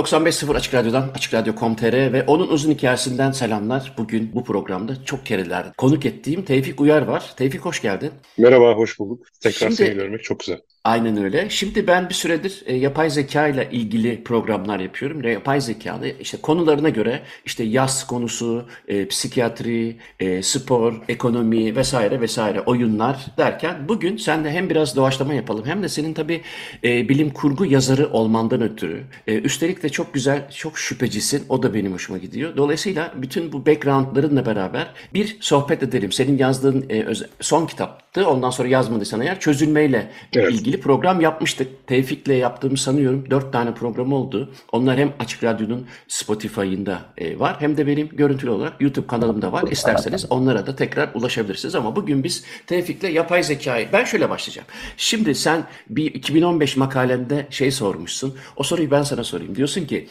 95.0 Açık Radyo'dan, Açık Radyo.com.tr ve onun uzun hikayesinden selamlar. Bugün bu programda çok kereler konuk ettiğim Tevfik Uyar var. Tevfik hoş geldin. Merhaba, hoş bulduk. Tekrar Şimdi, seni görmek çok güzel. Aynen öyle. Şimdi ben bir süredir e, yapay zeka ile ilgili programlar yapıyorum. Ve yapay zekalı işte konularına göre işte yaz konusu, e, psikiyatri, e, spor, ekonomi vesaire vesaire oyunlar derken bugün sen de hem biraz doğaçlama yapalım hem de senin tabii e, bilim kurgu yazarı olmandan ötürü e, üstelik de çok güzel, çok şüphecisin. O da benim hoşuma gidiyor. Dolayısıyla bütün bu backgroundlarınla beraber bir sohbet edelim. Senin yazdığın e, son kitaptı. Ondan sonra yazmadıysan eğer çözülmeyle evet. ilgili ilgili program yapmıştık. Tevfik'le yaptığımı sanıyorum. Dört tane program oldu. Onlar hem Açık Radyo'nun Spotify'ında e, var hem de benim görüntülü olarak YouTube kanalımda var. İsterseniz onlara da tekrar ulaşabilirsiniz. Ama bugün biz Tevfik'le yapay zekayı... Ben şöyle başlayacağım. Şimdi sen bir 2015 makalende şey sormuşsun. O soruyu ben sana sorayım. Diyorsun ki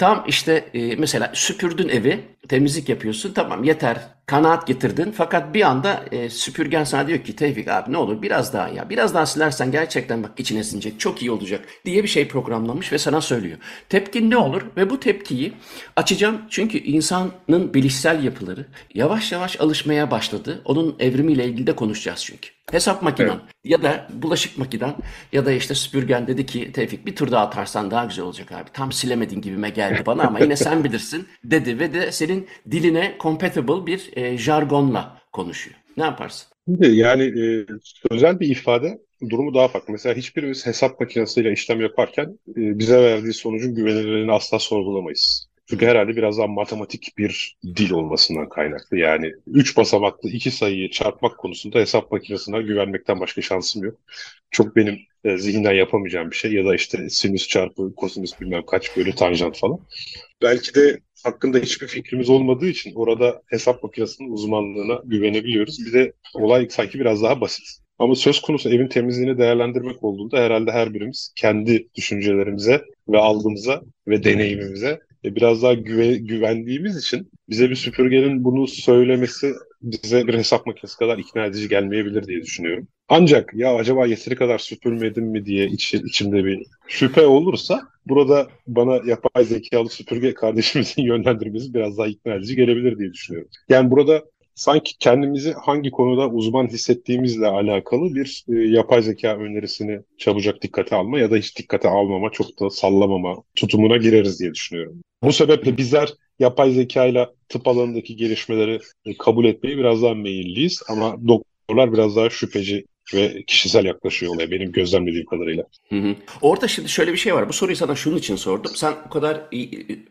Tam işte e, mesela süpürdün evi, temizlik yapıyorsun. Tamam yeter, kanaat getirdin. Fakat bir anda e, süpürgen sana diyor ki Tevfik abi ne olur biraz daha ya. Biraz daha silersen gerçekten bak içine sinecek, çok iyi olacak diye bir şey programlamış ve sana söylüyor. Tepkin ne olur? Ve bu tepkiyi açacağım çünkü insanın bilişsel yapıları yavaş yavaş alışmaya başladı. Onun evrimiyle ilgili de konuşacağız çünkü. Hesap makinen evet. ya da bulaşık makinen ya da işte süpürgen dedi ki Tevfik bir tur daha atarsan daha güzel olacak abi. Tam silemedin gibime geldi bana ama yine sen bilirsin dedi ve de senin diline compatible bir e, jargonla konuşuyor. Ne yaparsın? Yani e, özel bir ifade durumu daha farklı. Mesela hiçbirimiz hesap makinesiyle işlem yaparken e, bize verdiği sonucun güvenilirliğini asla sorgulamayız. Çünkü herhalde biraz daha matematik bir dil olmasından kaynaklı. Yani üç basamaklı iki sayıyı çarpmak konusunda hesap makinesine güvenmekten başka şansım yok. Çok benim e, zihinden yapamayacağım bir şey. Ya da işte sinüs çarpı kosinüs bilmem kaç bölü tanjant falan. Belki de hakkında hiçbir fikrimiz olmadığı için orada hesap makinesinin uzmanlığına güvenebiliyoruz. Bir de olay sanki biraz daha basit. Ama söz konusu evin temizliğini değerlendirmek olduğunda herhalde her birimiz kendi düşüncelerimize ve algımıza ve deneyimimize e, biraz daha güve, güvendiğimiz için bize bir süpürgenin bunu söylemesi bize bir hesap makinesi kadar ikna edici gelmeyebilir diye düşünüyorum. Ancak ya acaba yeteri kadar süpürmedim mi diye iç, içimde bir şüphe olursa burada bana yapay zekalı süpürge kardeşimizin yönlendirmesi biraz daha ikna edici gelebilir diye düşünüyorum. Yani burada sanki kendimizi hangi konuda uzman hissettiğimizle alakalı bir e, yapay zeka önerisini çabucak dikkate alma ya da hiç dikkate almama, çok da sallamama tutumuna gireriz diye düşünüyorum. Bu sebeple bizler yapay zeka ile tıp alanındaki gelişmeleri e, kabul etmeyi biraz daha meyilliyiz ama doktorlar biraz daha şüpheci ve kişisel yaklaşıyor olaya benim gözlemlediğim kadarıyla. Hı hı. Orada şimdi şöyle bir şey var. Bu soruyu sana şunun için sordum. Sen o kadar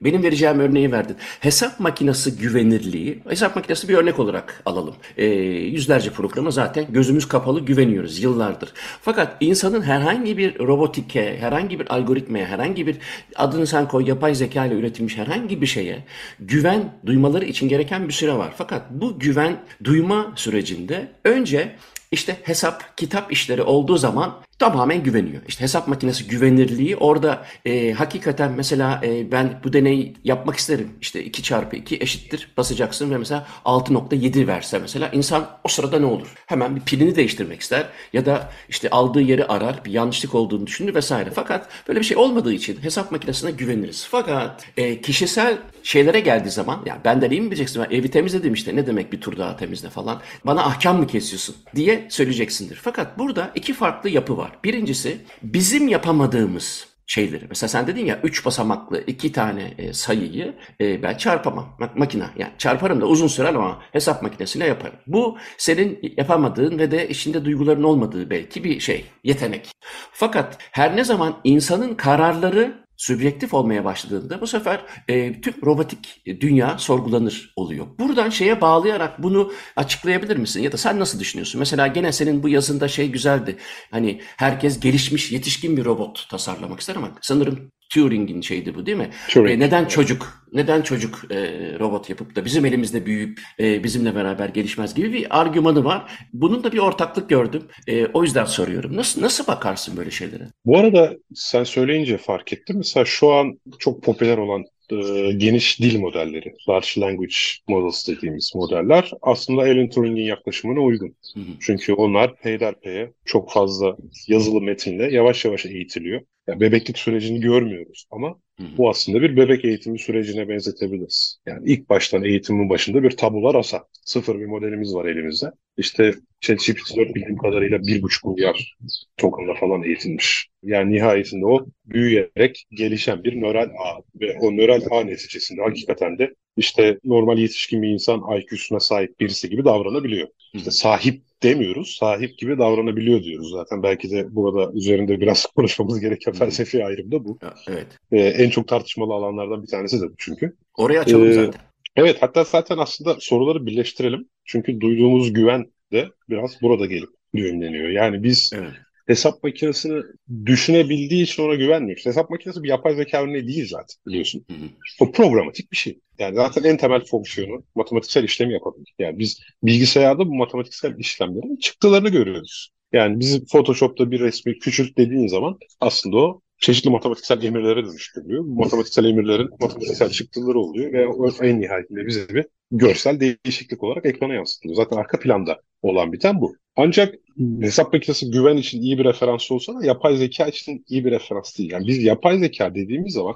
benim vereceğim örneği verdin. Hesap makinesi güvenirliği, hesap makinesi bir örnek olarak alalım. E, yüzlerce programa zaten gözümüz kapalı güveniyoruz yıllardır. Fakat insanın herhangi bir robotike, herhangi bir algoritmaya, herhangi bir adını sen koy yapay zeka ile üretilmiş herhangi bir şeye güven duymaları için gereken bir süre var. Fakat bu güven duyma sürecinde önce işte hesap, kitap işleri olduğu zaman tamamen güveniyor. İşte hesap makinesi güvenirliği orada e, hakikaten mesela e, ben bu deneyi yapmak isterim. İşte 2 çarpı 2 eşittir basacaksın ve mesela 6.7 verse mesela insan o sırada ne olur? Hemen bir pilini değiştirmek ister ya da işte aldığı yeri arar bir yanlışlık olduğunu düşünür vesaire. Fakat böyle bir şey olmadığı için hesap makinesine güveniriz. Fakat e, kişisel şeylere geldiği zaman ya benden iyi mi bileceksin? Ben evi temizledim işte ne demek bir tur daha temizle falan. Bana ahkam mı kesiyorsun diye söyleyeceksindir. Fakat burada iki farklı yapı var. Birincisi bizim yapamadığımız şeyleri. Mesela sen dedin ya üç basamaklı iki tane e, sayıyı e, ben çarpamam. Mak- makine yani çarparım da uzun sürer ama hesap makinesine yaparım. Bu senin yapamadığın ve de içinde duyguların olmadığı belki bir şey, yetenek. Fakat her ne zaman insanın kararları sübjektif olmaya başladığında bu sefer e, tüm robotik dünya sorgulanır oluyor. Buradan şeye bağlayarak bunu açıklayabilir misin? Ya da sen nasıl düşünüyorsun? Mesela gene senin bu yazında şey güzeldi. Hani herkes gelişmiş, yetişkin bir robot tasarlamak ister ama sanırım Turing'in şeydi bu değil mi? Turing. E, neden çocuk, neden çocuk e, robot yapıp da bizim elimizde büyüyüp e, bizimle beraber gelişmez gibi bir argümanı var. Bunun da bir ortaklık gördüm. E, o yüzden soruyorum. Nasıl nasıl bakarsın böyle şeylere? Bu arada sen söyleyince fark ettim. Mesela şu an çok popüler olan e, geniş dil modelleri, large language models dediğimiz modeller aslında Alan Turing'in yaklaşımına uygun. Hı hı. Çünkü onlar peyderpeye çok fazla yazılı metinle yavaş yavaş eğitiliyor. Yani bebeklik sürecini görmüyoruz ama bu aslında bir bebek eğitimi sürecine benzetebiliriz. Yani ilk baştan eğitimin başında bir tabula rasa. Sıfır bir modelimiz var elimizde. İşte ChatGPT 4 bildiğim kadarıyla 1,5 milyar tokenla falan eğitilmiş. Yani nihayetinde o büyüyerek gelişen bir nöral ağ ve o nöral ağ neticesinde hakikaten de işte normal yetişkin bir insan IQ'suna sahip birisi gibi davranabiliyor. İşte sahip demiyoruz, sahip gibi davranabiliyor diyoruz zaten. Belki de burada üzerinde biraz konuşmamız gereken felsefi ayrım da bu. Evet. Ee, en çok tartışmalı alanlardan bir tanesi de bu çünkü. Oraya açalım ee, zaten. Evet, hatta zaten aslında soruları birleştirelim. Çünkü duyduğumuz güven de biraz burada gelip düğümleniyor. Yani biz evet hesap makinesini düşünebildiği için ona güvenmiyoruz. Hesap makinesi bir yapay zeka örneği değil zaten biliyorsun. Hı hı. O programatik bir şey. Yani zaten en temel fonksiyonu matematiksel işlemi yapabilir. Yani biz bilgisayarda bu matematiksel işlemlerin çıktılarını görüyoruz. Yani bizim Photoshop'ta bir resmi küçült dediğin zaman aslında o çeşitli matematiksel emirlere dönüştürülüyor. Matematiksel emirlerin matematiksel çıktıları oluyor ve en nihayetinde bize bir görsel değişiklik olarak ekrana yansıtılıyor. Zaten arka planda olan biten bu. Ancak hesap makinesi güven için iyi bir referans olsa da yapay zeka için iyi bir referans değil. Yani biz yapay zeka dediğimiz zaman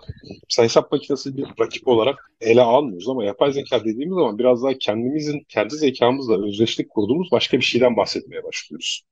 mesela hesap makinesi bir rakip olarak ele almıyoruz ama yapay zeka dediğimiz zaman biraz daha kendimizin, kendi zekamızla özdeşlik kurduğumuz başka bir şeyden bahsetmeye başlıyoruz.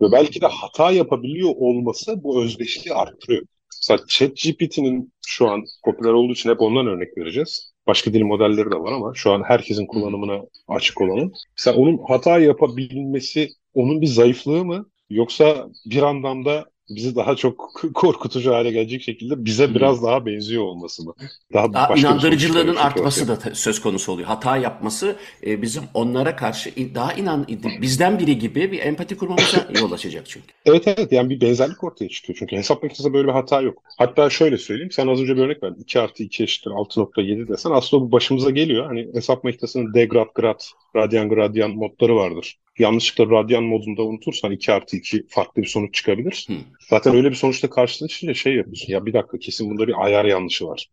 Ve belki de hata yapabiliyor olması bu özdeşliği arttırıyor. Mesela ChatGPT'nin şu an popüler olduğu için hep ondan örnek vereceğiz. Başka dil modelleri de var ama şu an herkesin kullanımına açık olanı. Mesela onun hata yapabilmesi onun bir zayıflığı mı? Yoksa bir anlamda bizi daha çok korkutucu hale gelecek şekilde bize hmm. biraz daha benziyor olması mı? Daha, daha inandırıcılığının artması da söz konusu oluyor. Hata yapması e, bizim onlara karşı daha inan bizden biri gibi bir empati kurmamıza yol açacak çünkü. Evet evet yani bir benzerlik ortaya çıkıyor çünkü hesap makinesinde böyle bir hata yok. Hatta şöyle söyleyeyim sen az önce bir örnek verdin 2 artı 2 eşittir 6.7 desen aslında bu başımıza geliyor. Hani hesap makinesinin degrad, grad, radyan, gradyan modları vardır yanlışlıkla radyan modunda unutursan 2 artı 2 farklı bir sonuç çıkabilir. Hı. Zaten öyle bir sonuçta karşılaşınca şey yapıyorsun. Ya bir dakika kesin bunda bir ayar yanlışı var.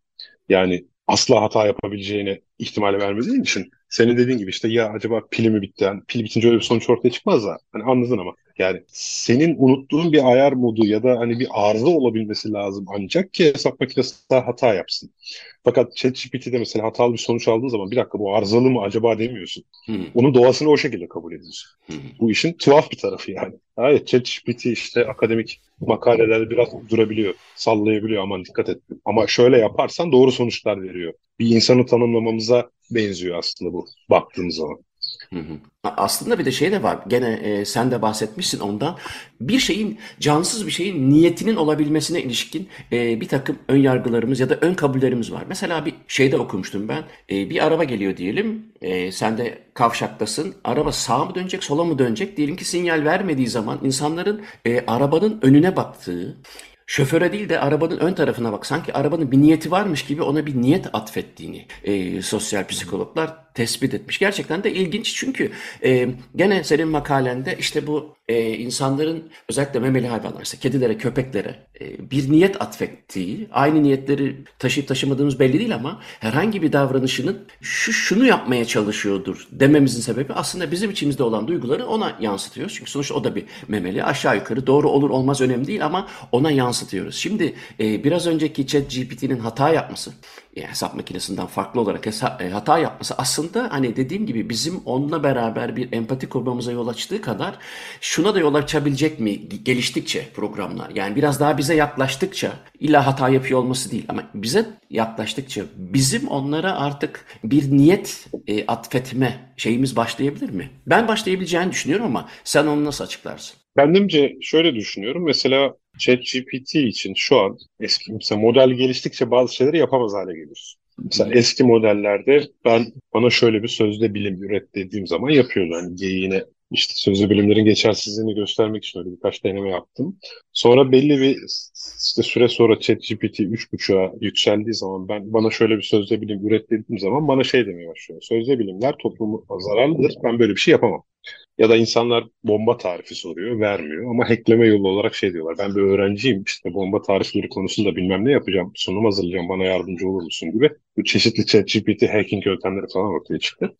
Yani asla hata yapabileceğine ihtimali vermediğin için senin dediğin gibi işte ya acaba pili mi bitti? Yani pil bitince öyle bir sonuç ortaya çıkmaz da. Hani anladın ama. Yani senin unuttuğun bir ayar modu ya da hani bir arıza olabilmesi lazım ancak ki hesap makinesi daha hata yapsın. Fakat ChatGPT'de mesela hatalı bir sonuç aldığın zaman bir dakika bu arızalı mı acaba demiyorsun. Hmm. Onun doğasını o şekilde kabul ediyorsun. Hmm. Bu işin tuhaf bir tarafı yani. Evet ChatGPT işte akademik makalelerde biraz durabiliyor, sallayabiliyor aman dikkat et. Ama şöyle yaparsan doğru sonuçlar veriyor. Bir insanı tanımlamamıza benziyor aslında bu baktığımız zaman. Hı hı. Aslında bir de şey de var. Gene e, sen de bahsetmişsin ondan. Bir şeyin cansız bir şeyin niyetinin olabilmesine ilişkin e, bir takım ön yargılarımız ya da ön kabullerimiz var. Mesela bir şeyde okumuştum ben. E, bir araba geliyor diyelim. E, sen de kavşaktasın. Araba sağa mı dönecek, sola mı dönecek? Diyelim ki sinyal vermediği zaman insanların e, arabanın önüne baktığı, şoföre değil de arabanın ön tarafına bak. Sanki arabanın bir niyeti varmış gibi ona bir niyet atfettiğini e, sosyal psikologlar tespit etmiş. Gerçekten de ilginç çünkü e, gene senin makalende işte bu e, insanların özellikle memeli hayvanlar, işte kedilere, köpeklere e, bir niyet atfettiği, aynı niyetleri taşıyıp taşımadığımız belli değil ama herhangi bir davranışının şu şunu yapmaya çalışıyordur dememizin sebebi aslında bizim içimizde olan duyguları ona yansıtıyoruz. Çünkü sonuçta o da bir memeli. Aşağı yukarı doğru olur olmaz önemli değil ama ona yansıtıyoruz. Şimdi e, biraz önceki chat GPT'nin hata yapması hesap makinesinden farklı olarak hesa, e, hata yapması aslında hani dediğim gibi bizim onunla beraber bir empati kurmamıza yol açtığı kadar şuna da yol açabilecek mi geliştikçe programlar yani biraz daha bize yaklaştıkça illa hata yapıyor olması değil ama bize yaklaştıkça bizim onlara artık bir niyet e, atfetme şeyimiz başlayabilir mi? Ben başlayabileceğini düşünüyorum ama sen onu nasıl açıklarsın? Kendimce şöyle düşünüyorum. Mesela ChatGPT için şu an eski mesela model geliştikçe bazı şeyleri yapamaz hale geliyoruz. Mesela eski modellerde ben bana şöyle bir sözde bilim üret dediğim zaman yapıyordu. Hani geyiğine işte sözlü bilimlerin geçersizliğini göstermek için öyle birkaç deneme yaptım. Sonra belli bir işte süre sonra ChatGPT 3.5'a yükseldiği zaman ben bana şöyle bir sözde bilim üret dediğim zaman bana şey demeye başlıyor. Sözde bilimler toplumu zararlıdır. Ben böyle bir şey yapamam. Ya da insanlar bomba tarifi soruyor, vermiyor ama hackleme yolu olarak şey diyorlar. Ben bir öğrenciyim işte bomba tarifleri konusunda bilmem ne yapacağım, sunum hazırlayacağım, bana yardımcı olur musun gibi. Bu çeşitli ChatGPT hacking yöntemleri falan ortaya çıktı.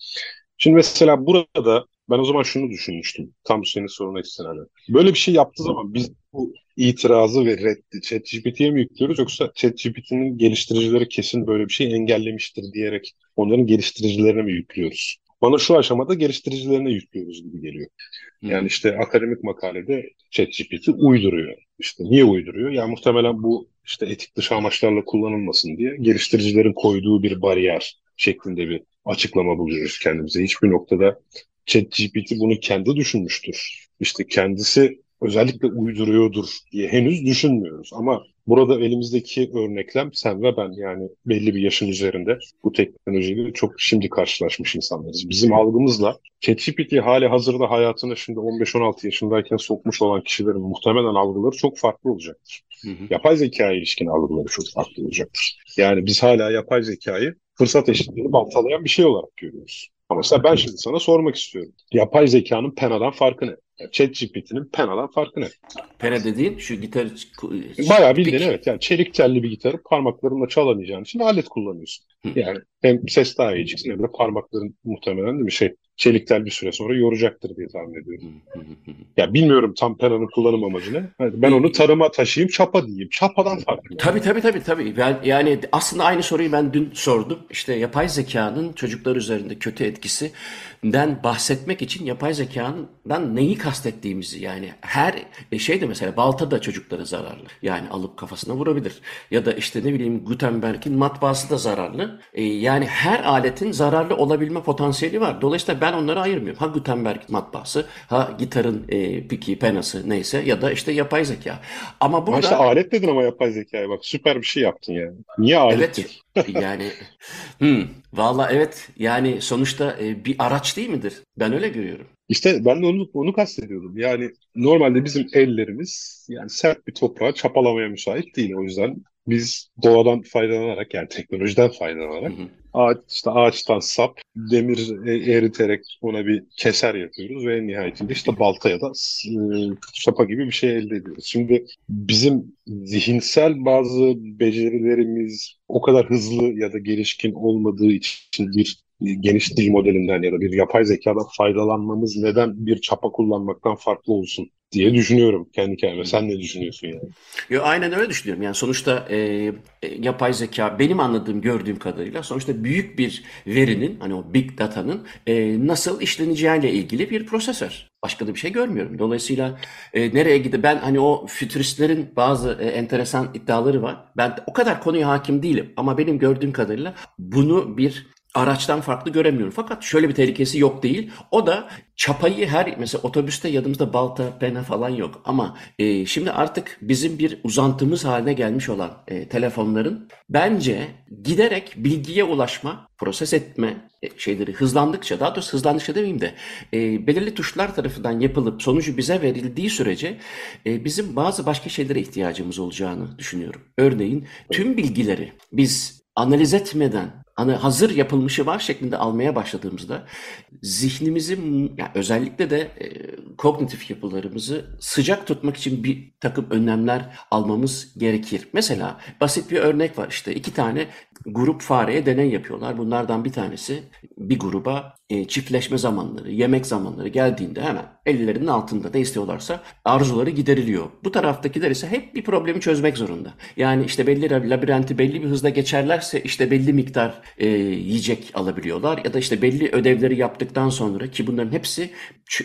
Şimdi mesela burada ben o zaman şunu düşünmüştüm. Tam senin soruna istinaden. Böyle bir şey yaptığı zaman biz bu itirazı ve reddi ChatGPT'ye mi yüklüyoruz yoksa ChatGPT'nin geliştiricileri kesin böyle bir şey engellemiştir diyerek onların geliştiricilerine mi yüklüyoruz? Bana şu aşamada geliştiricilerine yüklüyoruz gibi geliyor. Yani işte akademik makalede ChatGPT uyduruyor. İşte niye uyduruyor? Yani muhtemelen bu işte etik dışı amaçlarla kullanılmasın diye geliştiricilerin koyduğu bir bariyer şeklinde bir açıklama buluyoruz kendimize. Hiçbir noktada ChatGPT bunu kendi düşünmüştür. İşte kendisi özellikle uyduruyordur diye henüz düşünmüyoruz. Ama burada elimizdeki örneklem sen ve ben yani belli bir yaşın üzerinde bu teknolojiyle çok şimdi karşılaşmış insanlarız. Bizim algımızla ChatGPT hali hazırda hayatına şimdi 15-16 yaşındayken sokmuş olan kişilerin muhtemelen algıları çok farklı olacaktır. Hı hı. Yapay zekaya ilişkin algıları çok farklı olacaktır. Yani biz hala yapay zekayı fırsat eşitliğini baltalayan bir şey olarak görüyoruz. Ama mesela ben şimdi sana sormak istiyorum. Yapay zekanın Pena'dan farkı ne? Yani ChatGPT'nin Pena'dan farkı ne? Pena dediğin şu gitar... Bayağı bildiğin evet. Yani çelik telli bir gitarı parmaklarınla çalamayacağın için alet kullanıyorsun. Hı. Yani hem ses daha iyi çıksın hem de parmakların muhtemelen değil mi şey çeliktel bir süre sonra yoracaktır diye tahmin ediyorum. ya bilmiyorum tam Pena'nın kullanım amacı ne. ben onu tarıma taşıyayım çapa diyeyim. Çapadan farklı. Tabii tabii tabii. tabii. Ben, yani aslında aynı soruyu ben dün sordum. İşte yapay zekanın çocuklar üzerinde kötü etkisinden bahsetmek için yapay zekandan neyi kastettiğimizi yani her e, şey de mesela balta da çocuklara zararlı. Yani alıp kafasına vurabilir. Ya da işte ne bileyim Gutenberg'in matbaası da zararlı. E, yani her aletin zararlı olabilme potansiyeli var. Dolayısıyla ben onları ayırmıyorum. Ha Gutenberg matbaası, ha gitarın e, piki, penası neyse ya da işte yapay zeka. Ama burada... Ha işte alet dedin ama yapay zekaya bak süper bir şey yaptın yani. Niye alet Evet yani hmm, valla evet yani sonuçta e, bir araç değil midir? Ben öyle görüyorum. İşte ben de onu, onu kastediyordum. Yani normalde bizim ellerimiz yani sert bir toprağa çapalamaya müsait değil. O yüzden biz doğadan faydalanarak yani teknolojiden faydalanarak hı hı. ağaç işte ağaçtan sap, demir e, eriterek ona bir keser yapıyoruz ve en nihayetinde işte balta ya da e, gibi bir şey elde ediyoruz. Şimdi bizim zihinsel bazı becerilerimiz o kadar hızlı ya da gelişkin olmadığı için bir geniş dil modelinden ya da bir yapay zekadan faydalanmamız neden bir çapa kullanmaktan farklı olsun diye düşünüyorum kendi kendime. Sen ne düşünüyorsun yani? Yo, aynen öyle düşünüyorum. Yani sonuçta e, e, yapay zeka benim anladığım, gördüğüm kadarıyla sonuçta büyük bir verinin hani o big data'nın e, nasıl işleneceğiyle ilgili bir prosesör. Başka da bir şey görmüyorum. Dolayısıyla e, nereye gidip ben hani o fütüristlerin bazı e, enteresan iddiaları var. Ben o kadar konuya hakim değilim ama benim gördüğüm kadarıyla bunu bir araçtan farklı göremiyorum. Fakat şöyle bir tehlikesi yok değil. O da çapayı her mesela otobüste yanımızda balta, pena falan yok. Ama e, şimdi artık bizim bir uzantımız haline gelmiş olan e, telefonların bence giderek bilgiye ulaşma, proses etme e, şeyleri hızlandıkça, daha doğrusu hızlandıkça demeyeyim de e, belirli tuşlar tarafından yapılıp sonucu bize verildiği sürece e, bizim bazı başka şeylere ihtiyacımız olacağını düşünüyorum. Örneğin tüm bilgileri biz analiz etmeden hani hazır yapılmışı var şeklinde almaya başladığımızda zihnimizi yani özellikle de e, kognitif yapılarımızı sıcak tutmak için bir takım önlemler almamız gerekir. Mesela basit bir örnek var işte iki tane grup fareye deney yapıyorlar. Bunlardan bir tanesi bir gruba e, çiftleşme zamanları, yemek zamanları geldiğinde hemen ellerinin altında ne istiyorlarsa arzuları gideriliyor. Bu taraftakiler ise hep bir problemi çözmek zorunda. Yani işte belli labirenti belli bir hızda geçerlerse işte belli miktar e, yiyecek alabiliyorlar ya da işte belli ödevleri yaptıktan sonra ki bunların hepsi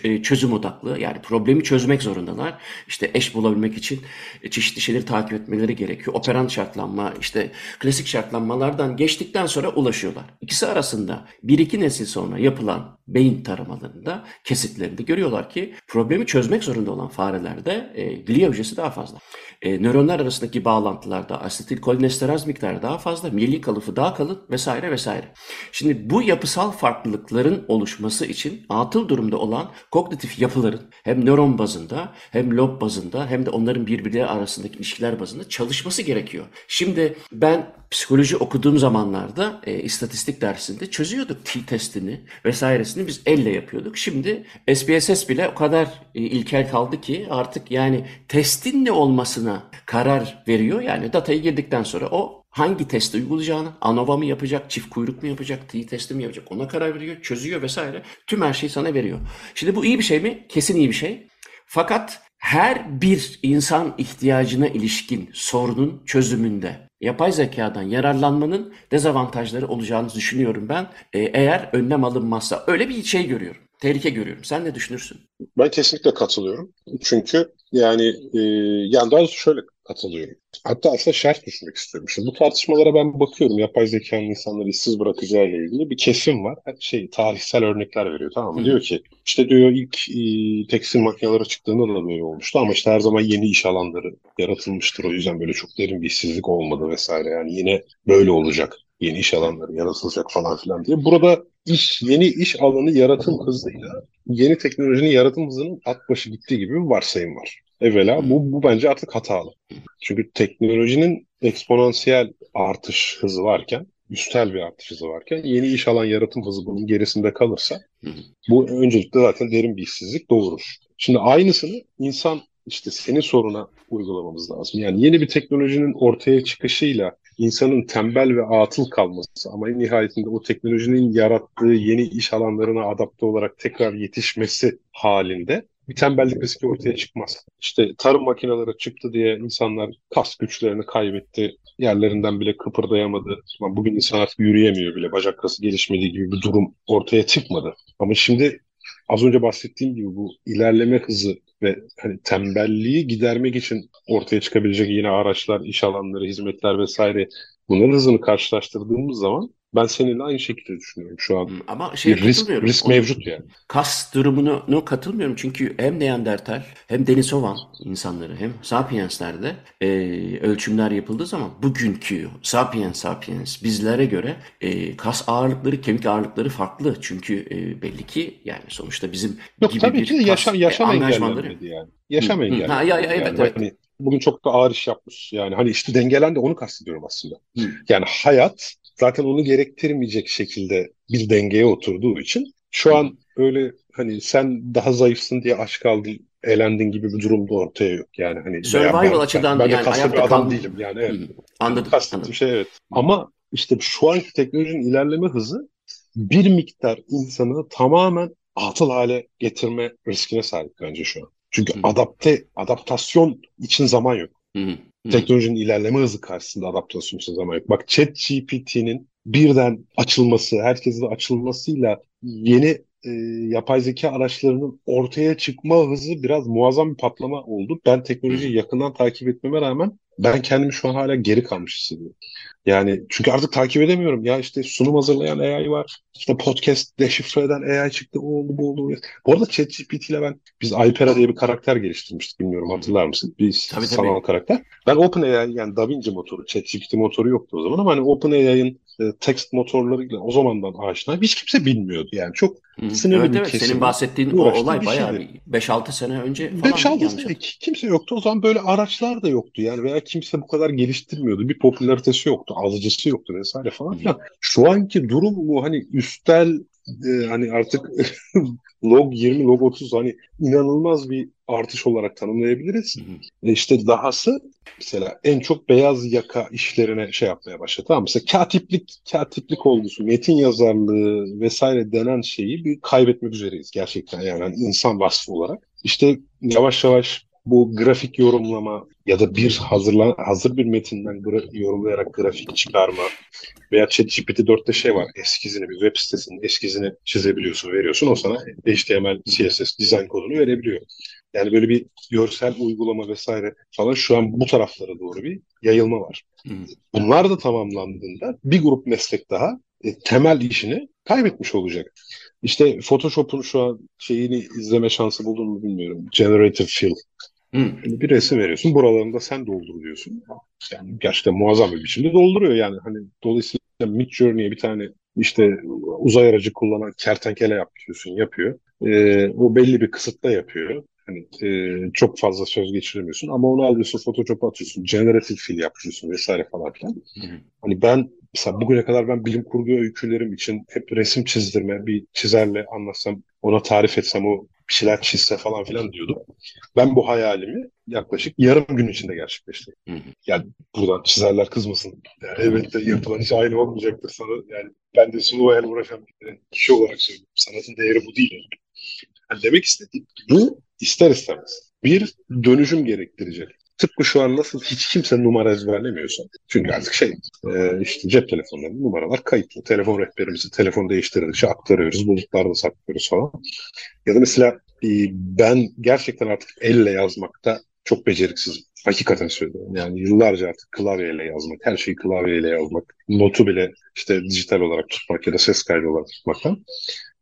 e, çözüm odaklı yani problemi çözmek zorundalar. İşte eş bulabilmek için çeşitli şeyleri takip etmeleri gerekiyor. Operant şartlanma işte klasik şartlanmalardan geçtikten sonra ulaşıyorlar. İkisi arasında bir iki nesil sonra yapılan beyin taramalarında kesitlerinde görüyorlar ki problemi çözmek zorunda olan farelerde e, glia hücresi daha fazla. E, nöronlar arasındaki bağlantılarda asetilkolinesteraz miktarı daha fazla, milli kalıfı daha kalın vesaire vesaire. Şimdi bu yapısal farklılıkların oluşması için atıl durumda olan kognitif yapıların hem nöron bazında hem lob bazında hem de onların birbirleri arasındaki ilişkiler bazında çalışması gerekiyor. Şimdi ben psikoloji okuduğum zamanlarda e, istatistik dersinde çözüyorduk T testini vesairesini biz elle yapıyorduk. Şimdi SPSS bile o kadar e, ilkel kaldı ki artık yani testin ne olmasına karar veriyor. Yani datayı girdikten sonra o hangi testi uygulayacağını, ANOVA mı yapacak, çift kuyruk mu yapacak, T testi mi yapacak ona karar veriyor, çözüyor vesaire. Tüm her şeyi sana veriyor. Şimdi bu iyi bir şey mi? Kesin iyi bir şey. Fakat her bir insan ihtiyacına ilişkin sorunun çözümünde yapay zekadan yararlanmanın dezavantajları olacağını düşünüyorum ben. Ee, eğer önlem alınmazsa öyle bir şey görüyorum. Tehlike görüyorum. Sen ne düşünürsün? Ben kesinlikle katılıyorum. Çünkü yani e, yani daha şöyle katılıyorum. Hatta aslında şart düşmek istiyorum. Şimdi bu tartışmalara ben bakıyorum. Yapay zekanın insanları işsiz bırakacağı ile ilgili bir kesim var. Şey tarihsel örnekler veriyor tamam mı? Hı. Diyor ki işte diyor ilk e, tekstil makineleri çıktığında da böyle olmuştu ama işte her zaman yeni iş alanları yaratılmıştır. O yüzden böyle çok derin bir işsizlik olmadı vesaire. Yani yine böyle olacak. Yeni iş alanları yaratılacak falan filan diye. Burada iş yeni iş alanı yaratım hızıyla yeni teknolojinin yaratım hızının at başı gittiği gibi bir varsayım var. Evvela bu, bu bence artık hatalı. Çünkü teknolojinin eksponansiyel artış hızı varken, üstel bir artış hızı varken yeni iş alan yaratım hızı bunun gerisinde kalırsa bu öncelikle zaten derin bir işsizlik doğurur. Şimdi aynısını insan işte senin soruna uygulamamız lazım. Yani yeni bir teknolojinin ortaya çıkışıyla insanın tembel ve atıl kalması ama en nihayetinde o teknolojinin yarattığı yeni iş alanlarına adapte olarak tekrar yetişmesi halinde bir tembellik riski ortaya çıkmaz. İşte tarım makineleri çıktı diye insanlar kas güçlerini kaybetti. Yerlerinden bile kıpırdayamadı. Bugün insan artık yürüyemiyor bile. Bacak kası gelişmediği gibi bir durum ortaya çıkmadı. Ama şimdi az önce bahsettiğim gibi bu ilerleme hızı ve hani tembelliği gidermek için ortaya çıkabilecek yine araçlar, iş alanları, hizmetler vesaire bunların hızını karşılaştırdığımız zaman ben seninle aynı şekilde düşünüyorum şu an. Ama şey bir risk, risk mevcut yani. Kas durumunu katılmıyorum çünkü hem Neandertal hem Denisovan insanları hem Sapiens'lerde e, ölçümler yapıldığı zaman bugünkü Sapiens Sapiens bizlere göre e, kas ağırlıkları, kemik ağırlıkları farklı. Çünkü e, belli ki yani sonuçta bizim Yok, gibi tabii bir ki kas, yaşam, yaşam e, engellenmedi yani. Yaşam engellenmedi. Ha, ya, ya, evet, yani, evet. Hani, bugün çok da ağır iş yapmış. Yani hani işte dengelendi onu kastediyorum aslında. Hı. Yani hayat zaten onu gerektirmeyecek şekilde bir dengeye oturduğu için şu an öyle hani sen daha zayıfsın diye aç kaldın elendin gibi bir durum da ortaya yok. Yani hani survival ben, açıdan ben, ben yani ayakta bir adam kal- değilim yani. Evet. Anladım. anladım. şey evet. Ama işte şu anki teknolojinin ilerleme hızı bir miktar insanı tamamen atıl hale getirme riskine sahip bence şu an. Çünkü Hı. adapte adaptasyon için zaman yok. Hı. Teknolojinin ilerleme hızı karşısında adaptasyon için zaman yok. Bak chat GPT'nin birden açılması, herkese açılmasıyla yeni e, yapay zeka araçlarının ortaya çıkma hızı biraz muazzam bir patlama oldu. Ben teknolojiyi yakından takip etmeme rağmen ben kendimi şu an hala geri kalmış hissediyorum. Yani çünkü artık takip edemiyorum. Ya işte sunum hazırlayan AI var. İşte podcast deşifre eden AI çıktı. O oldu bu oldu. Bu arada ChatGPT ile ben biz Alpera diye bir karakter geliştirmiştik. Bilmiyorum hatırlar mısın? Bir tabii, sanal tabii. karakter. Ben OpenAI yani DaVinci motoru, ChatGPT motoru yoktu o zaman ama hani OpenAI'ın e, text motorlarıyla o zamandan aşina hiç kimse bilmiyordu. Yani çok sınırlı evet, bir evet. kesim. Senin bahsettiğin o olay bayağı şeydi. 5-6 sene önce falan. 5-6 sene kimse yoktu. O zaman böyle araçlar da yoktu. Yani veya kimse bu kadar geliştirmiyordu. Bir popülaritesi yoktu. Alıcısı yoktu vesaire falan filan. Şu anki durum bu hani üstel e, hani artık log 20, log 30 hani inanılmaz bir artış olarak tanımlayabiliriz. Hı hı. E işte dahası mesela en çok beyaz yaka işlerine şey yapmaya başladı. Tamam mesela katiplik, katiplik olgusu, metin yazarlığı vesaire denen şeyi bir kaybetmek üzereyiz gerçekten yani, yani insan vasfı olarak. İşte yavaş yavaş bu grafik yorumlama ya da bir hazırlan hazır bir metinden gra- yorumlayarak grafik çıkarma veya ChatGPT 4'te şey var eskizini bir web sitesinin eskizini çizebiliyorsun veriyorsun o sana HTML, CSS dizayn kodunu verebiliyor. Yani böyle bir görsel uygulama vesaire falan şu an bu taraflara doğru bir yayılma var. Hı. Bunlar da tamamlandığında bir grup meslek daha e, temel işini kaybetmiş olacak. İşte Photoshop'un şu an şeyini izleme şansı buldun mu bilmiyorum. Generative Fill. Hı. Yani bir resim veriyorsun. Buralarını da sen doldur diyorsun. Yani gerçekten muazzam bir biçimde dolduruyor yani. Hani dolayısıyla Midjourney'e bir tane işte uzay aracı kullanan kertenkele yapıyorsun, yapıyor. Ee, o belli bir kısıtla yapıyor. Hani e, çok fazla söz geçiremiyorsun ama onu alıyorsun Photoshop'a atıyorsun, generative fill yapıyorsun vesaire falan filan. Hı. Hani ben mesela bugüne kadar ben bilim kurgu öykülerim için hep resim çizdirme, bir çizerle anlatsam, ona tarif etsem o bir şeyler çizse falan filan diyordum. Ben bu hayalimi yaklaşık yarım gün içinde gerçekleştirdim. Hı hı. Yani buradan çizerler kızmasın. Yani elbette yapılan iş aynı olmayacaktır sana. Yani ben de sulu hayal uğraşan bir kişi olarak söylüyorum. Sanatın değeri bu değil. Yani demek istediğim bu ister istemez bir dönüşüm gerektirecek. Tıpkı şu an nasıl hiç kimse numara ezberlemiyorsa. Çünkü artık şey e, işte cep telefonlarında numaralar kayıtlı. Telefon rehberimizi telefon değiştirdikçe aktarıyoruz. Bulutlarda saklıyoruz falan. Ya da mesela e, ben gerçekten artık elle yazmakta çok beceriksizim. Hakikaten söylüyorum. Yani yıllarca artık klavyeyle yazmak, her şeyi klavyeyle yazmak, notu bile işte dijital olarak tutmak ya da ses kaydı olarak tutmaktan.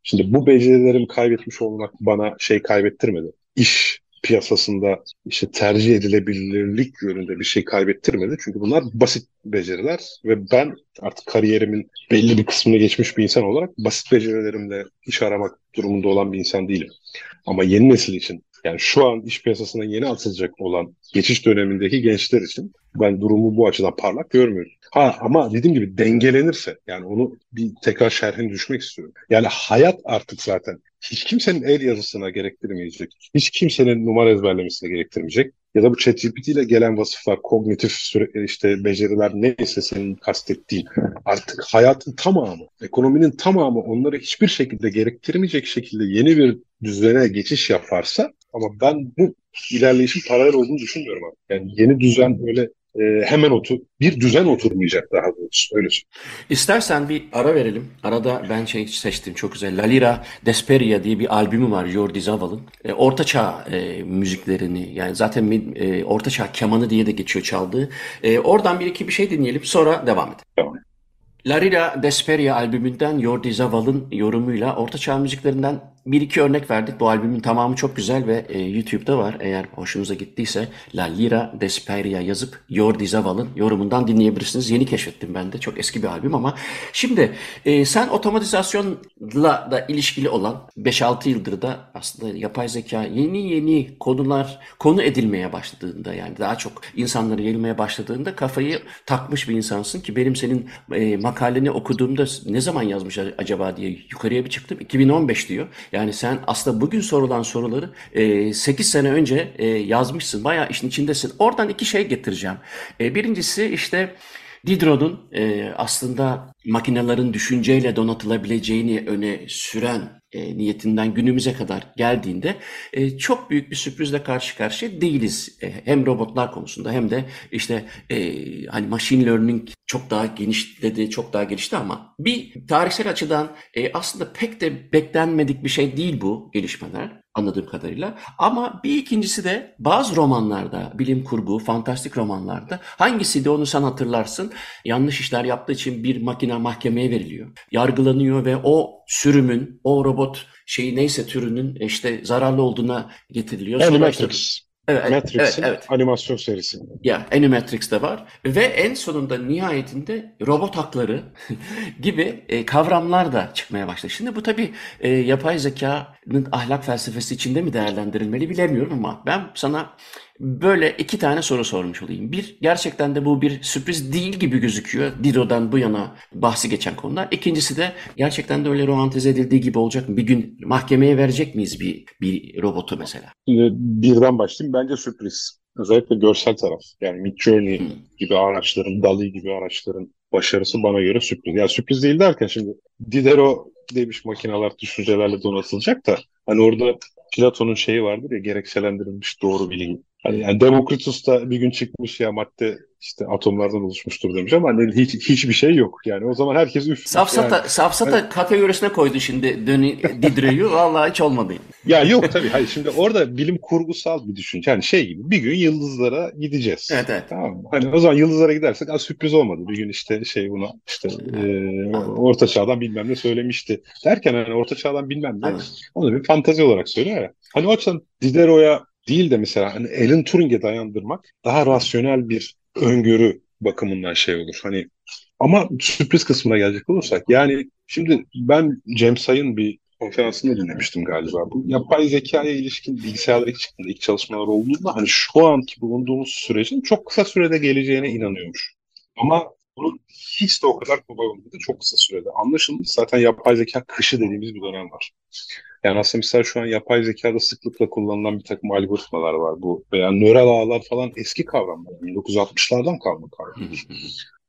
Şimdi bu becerilerimi kaybetmiş olmak bana şey kaybettirmedi. İş piyasasında işte tercih edilebilirlik yönünde bir şey kaybettirmedi. Çünkü bunlar basit beceriler ve ben artık kariyerimin belli bir kısmını geçmiş bir insan olarak basit becerilerimle iş aramak durumunda olan bir insan değilim. Ama yeni nesil için yani şu an iş piyasasına yeni atılacak olan geçiş dönemindeki gençler için ben durumu bu açıdan parlak görmüyorum. Ha ama dediğim gibi dengelenirse yani onu bir tekrar şerhini düşmek istiyorum. Yani hayat artık zaten hiç kimsenin el yazısına gerektirmeyecek. Hiç kimsenin numara ezberlemesine gerektirmeyecek. Ya da bu ChatGPT ile gelen vasıflar, kognitif süre, işte beceriler neyse senin kastettiğin artık hayatın tamamı, ekonominin tamamı onları hiçbir şekilde gerektirmeyecek şekilde yeni bir düzene geçiş yaparsa ama ben bu ilerleyişin paralel olduğunu düşünmüyorum abi. Yani yeni düzen böyle e, hemen otur bir düzen oturmayacak daha doğrusu öyle söyleyeyim. İstersen bir ara verelim. Arada ben şey seçtim çok güzel. La Lira Desperia diye bir albümü var Jordi Zaval'ın. E, Orta Çağ e, müziklerini yani zaten e, Orta Çağ kemanı diye de geçiyor çaldığı. E, oradan bir iki bir şey dinleyelim sonra devam edelim. Tamam. La Lira Desperia albümünden Jordi Zaval'ın yorumuyla Orta Çağ müziklerinden bir iki örnek verdik. Bu albümün tamamı çok güzel ve e, YouTube'da var. Eğer hoşunuza gittiyse La Lira Desperia yazıp Jordi Zaval'ın yorumundan dinleyebilirsiniz. Yeni keşfettim ben de. Çok eski bir albüm ama. Şimdi e, sen otomatizasyonla da ilişkili olan 5-6 yıldır da aslında yapay zeka yeni yeni konular konu edilmeye başladığında yani daha çok insanları yayılmaya başladığında kafayı takmış bir insansın ki benim senin e, makaleni okuduğumda ne zaman yazmış acaba diye yukarıya bir çıktım. 2015 diyor. Yani sen aslında bugün sorulan soruları e, 8 sene önce e, yazmışsın. Bayağı işin içindesin. Oradan iki şey getireceğim. E, birincisi işte Diderot'un e, aslında makinelerin düşünceyle donatılabileceğini öne süren e, niyetinden günümüze kadar geldiğinde e, çok büyük bir sürprizle karşı karşıya değiliz. E, hem robotlar konusunda hem de işte e, hani machine learning çok daha genişledi, çok daha gelişti ama bir tarihsel açıdan e, aslında pek de beklenmedik bir şey değil bu gelişmeler anladığım kadarıyla. Ama bir ikincisi de bazı romanlarda, bilim kurgu, fantastik romanlarda hangisiydi onu sen hatırlarsın. Yanlış işler yaptığı için bir makine mahkemeye veriliyor. Yargılanıyor ve o sürümün, o robot şeyi neyse türünün işte zararlı olduğuna getiriliyor. Sonra işte- Animatrix. Evet, evet, Matrix'in evet. animasyon serisi. Ya Animatrix'te var ve en sonunda nihayetinde robot hakları gibi e, kavramlar da çıkmaya başladı. Şimdi bu tabii e, yapay zekanın ahlak felsefesi içinde mi değerlendirilmeli bilemiyorum ama ben sana böyle iki tane soru sormuş olayım. Bir, gerçekten de bu bir sürpriz değil gibi gözüküyor. Dido'dan bu yana bahsi geçen konular. İkincisi de gerçekten de öyle romantize edildiği gibi olacak mı? Bir gün mahkemeye verecek miyiz bir, bir robotu mesela? Birden başlayayım. Bence sürpriz. Özellikle görsel taraf. Yani Midjourney Hmm. gibi araçların, DALL-E gibi araçların başarısı bana göre sürpriz. Yani sürpriz değil derken şimdi Diderot demiş makineler düşüncelerle donatılacak da hani orada Platon'un şeyi vardır ya gerekçelendirilmiş doğru bilgi. Hani yani Demokritus da bir gün çıkmış ya madde işte atomlardan oluşmuştur demiş ama hani hiç, hiçbir şey yok. Yani o zaman herkes üf. Safsata, yani, safsata yani, kategorisine koydu şimdi Döni Didre'yu. Vallahi hiç olmadı. Ya yok tabii. Hayır, şimdi orada bilim kurgusal bir düşünce. Yani şey gibi bir gün yıldızlara gideceğiz. Evet evet. Tamam mı? Hani o zaman yıldızlara gidersek az sürpriz olmadı. Bir gün işte şey buna işte e, orta çağdan bilmem ne söylemişti. Derken hani orta çağdan bilmem ne. Onu bir fantazi olarak söylüyor ya. Hani o açıdan Diderot'a değil de mesela hani Alan Turing'e dayandırmak daha rasyonel bir öngörü bakımından şey olur. Hani ama sürpriz kısmına gelecek olursak yani şimdi ben Cem Say'ın bir konferansını dinlemiştim galiba. Bu yapay zekaya ilişkin bilgisayarlar ilk çıktığında, ilk çalışmalar olduğunda hani şu anki bulunduğumuz sürecin çok kısa sürede geleceğine inanıyormuş. Ama bunun hiç de o kadar kolay olmadı. Çok kısa sürede. Anlaşılmış zaten yapay zeka kışı dediğimiz bir dönem var. Yani aslında mesela şu an yapay zekada sıklıkla kullanılan bir takım algoritmalar var. Bu veya nöral ağlar falan eski kavramlar. 1960'lardan kalma kavramlar.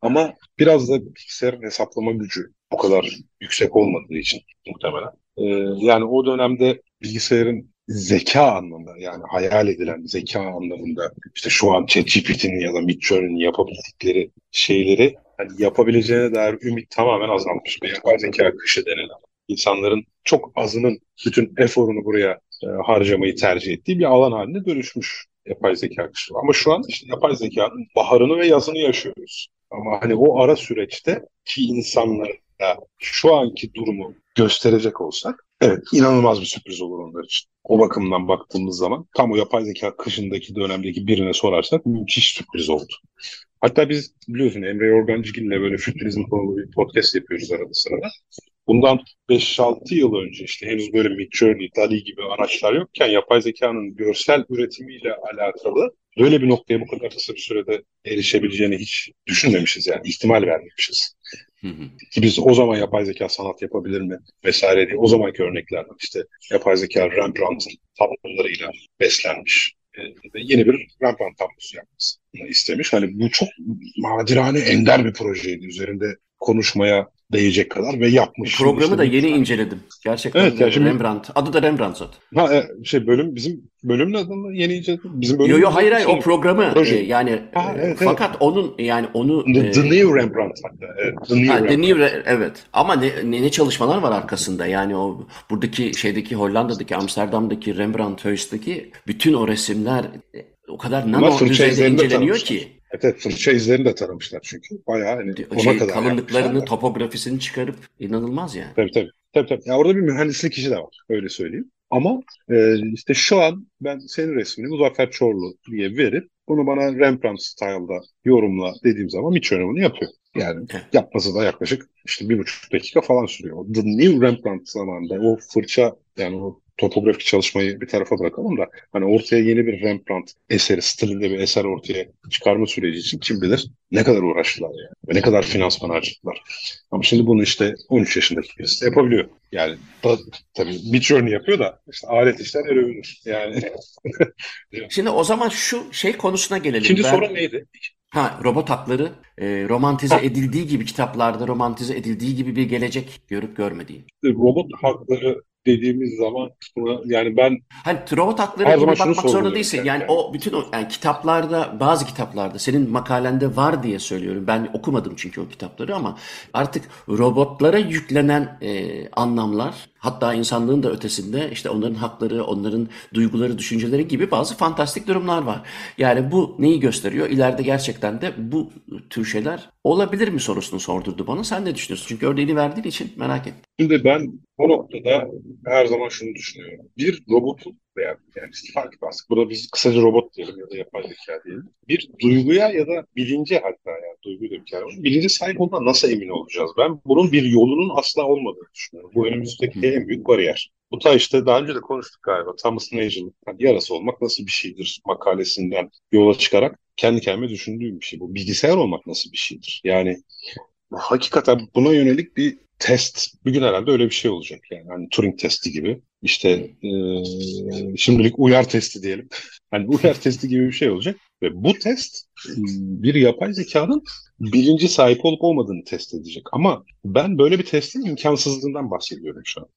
Ama biraz da bilgisayarın hesaplama gücü o kadar yüksek olmadığı için muhtemelen. Ee, yani o dönemde bilgisayarın zeka anlamında yani hayal edilen zeka anlamında işte şu an ChatGPT'nin ya da Midjourney'nin yapabildikleri şeyleri hani yapabileceğine dair ümit tamamen azalmış. Bir yapay zeka kışı denilen insanların çok azının bütün eforunu buraya e, harcamayı tercih ettiği bir alan haline dönüşmüş yapay zeka kısmı. Ama şu an işte yapay zekanın baharını ve yazını yaşıyoruz. Ama hani o ara süreçte ki insanlara şu anki durumu gösterecek olsak evet inanılmaz bir sürpriz olur onlar için. O bakımdan baktığımız zaman tam o yapay zeka kışındaki dönemdeki birine sorarsak müthiş sürpriz oldu. Hatta biz biliyorsun Emre Yorgancıgil ile böyle fütürizm konulu bir podcast yapıyoruz arada sırada. Bundan 5-6 yıl önce işte henüz böyle Midjourney, DALI gibi araçlar yokken yapay zekanın görsel üretimiyle alakalı böyle bir noktaya bu kadar kısa bir sürede erişebileceğini hiç düşünmemişiz yani ihtimal vermemişiz. Ki biz o zaman yapay zeka sanat yapabilir mi vesaire diye o zamanki örneklerden işte yapay zeka Rembrandt'ın tablolarıyla beslenmiş e, yeni bir Rembrandt tablosu yapmasını istemiş. Hani bu çok nadirane ender bir projeydi. Üzerinde konuşmaya değecek kadar ve yapmış. Programı işte da yeni yani. inceledim. Gerçekten evet, yani şimdi, Rembrandt. Adı da Rembrandt zaten. Ha, e, şey bölüm bizim bölümün adını yeni inceledim. Bizim bölüm. Yo yo hayır hayır o programı proje. e, yani ha, evet, fakat evet. onun yani onu The, e, the New Rembrandt hatta. Evet, the New, ha, Rembrandt. The New evet. Ama ne, ne ne çalışmalar var arkasında. Yani o buradaki şeydeki Hollanda'daki Amsterdam'daki Rembrandt Huis'teki bütün o resimler e, o kadar nano düzeyde inceleniyor ki. Evet, fırça izlerini de taramışlar çünkü. Bayağı hani ona şey, kadar Kalınlıklarını, topografisini çıkarıp inanılmaz yani. Tabii tabii. Tabii tabii. Ya orada bir mühendislik işi de var. Öyle söyleyeyim. Ama e, işte şu an ben senin resmini Muzaffer Çorlu diye verip bunu bana Rembrandt style'da yorumla dediğim zaman Mitch bunu yapıyor. Yani yapması da yaklaşık işte bir buçuk dakika falan sürüyor. The New Rembrandt zamanında o fırça yani o topografik çalışmayı bir tarafa bırakalım da hani ortaya yeni bir Rembrandt eseri, stilinde bir eser ortaya çıkarma süreci için kim bilir ne kadar uğraştılar yani ve ne kadar finansman harcadılar. Ama şimdi bunu işte 13 yaşındaki birisi yapabiliyor. Yani da, tabii bir journey yapıyor da işte alet işler ölebilir. Yani. şimdi o zaman şu şey konusuna gelelim. Şimdi ben... sorun neydi? Ha robot hakları e, romantize ha. edildiği gibi kitaplarda romantize edildiği gibi bir gelecek görüp görmediği. Robot hakları dediğimiz zaman yani ben hani robot hakları gibi bakmak zorunda değilsin. Yani, yani o bütün o yani kitaplarda bazı kitaplarda senin makalende var diye söylüyorum. Ben okumadım çünkü o kitapları ama artık robotlara yüklenen e, anlamlar Hatta insanlığın da ötesinde işte onların hakları, onların duyguları, düşünceleri gibi bazı fantastik durumlar var. Yani bu neyi gösteriyor? İleride gerçekten de bu tür şeyler olabilir mi sorusunu sordurdu bana. Sen ne düşünüyorsun? Çünkü örneğini verdiğin için merak ettim. Şimdi ben o noktada her zaman şunu düşünüyorum. Bir robotun veya yani fark etmez. Burada biz kısaca robot diyelim ya da yapay zeka diyelim. Bir duyguya ya da bilince hatta yani duygu da bir kere bilince sahip olduğuna nasıl emin olacağız? Ben bunun bir yolunun asla olmadığını düşünüyorum. Bu önümüzdeki en büyük bariyer. Bu da işte daha önce de konuştuk galiba. Thomas Nagel'ın hani yarası olmak nasıl bir şeydir makalesinden yola çıkarak kendi kendime düşündüğüm bir şey. Bu bilgisayar olmak nasıl bir şeydir? Yani hakikaten buna yönelik bir test bir gün herhalde öyle bir şey olacak yani hani Turing testi gibi işte e, şimdilik uyar testi diyelim hani uyar testi gibi bir şey olacak ve bu test bir yapay zekanın bilinci sahip olup olmadığını test edecek ama ben böyle bir testin imkansızlığından bahsediyorum şu an.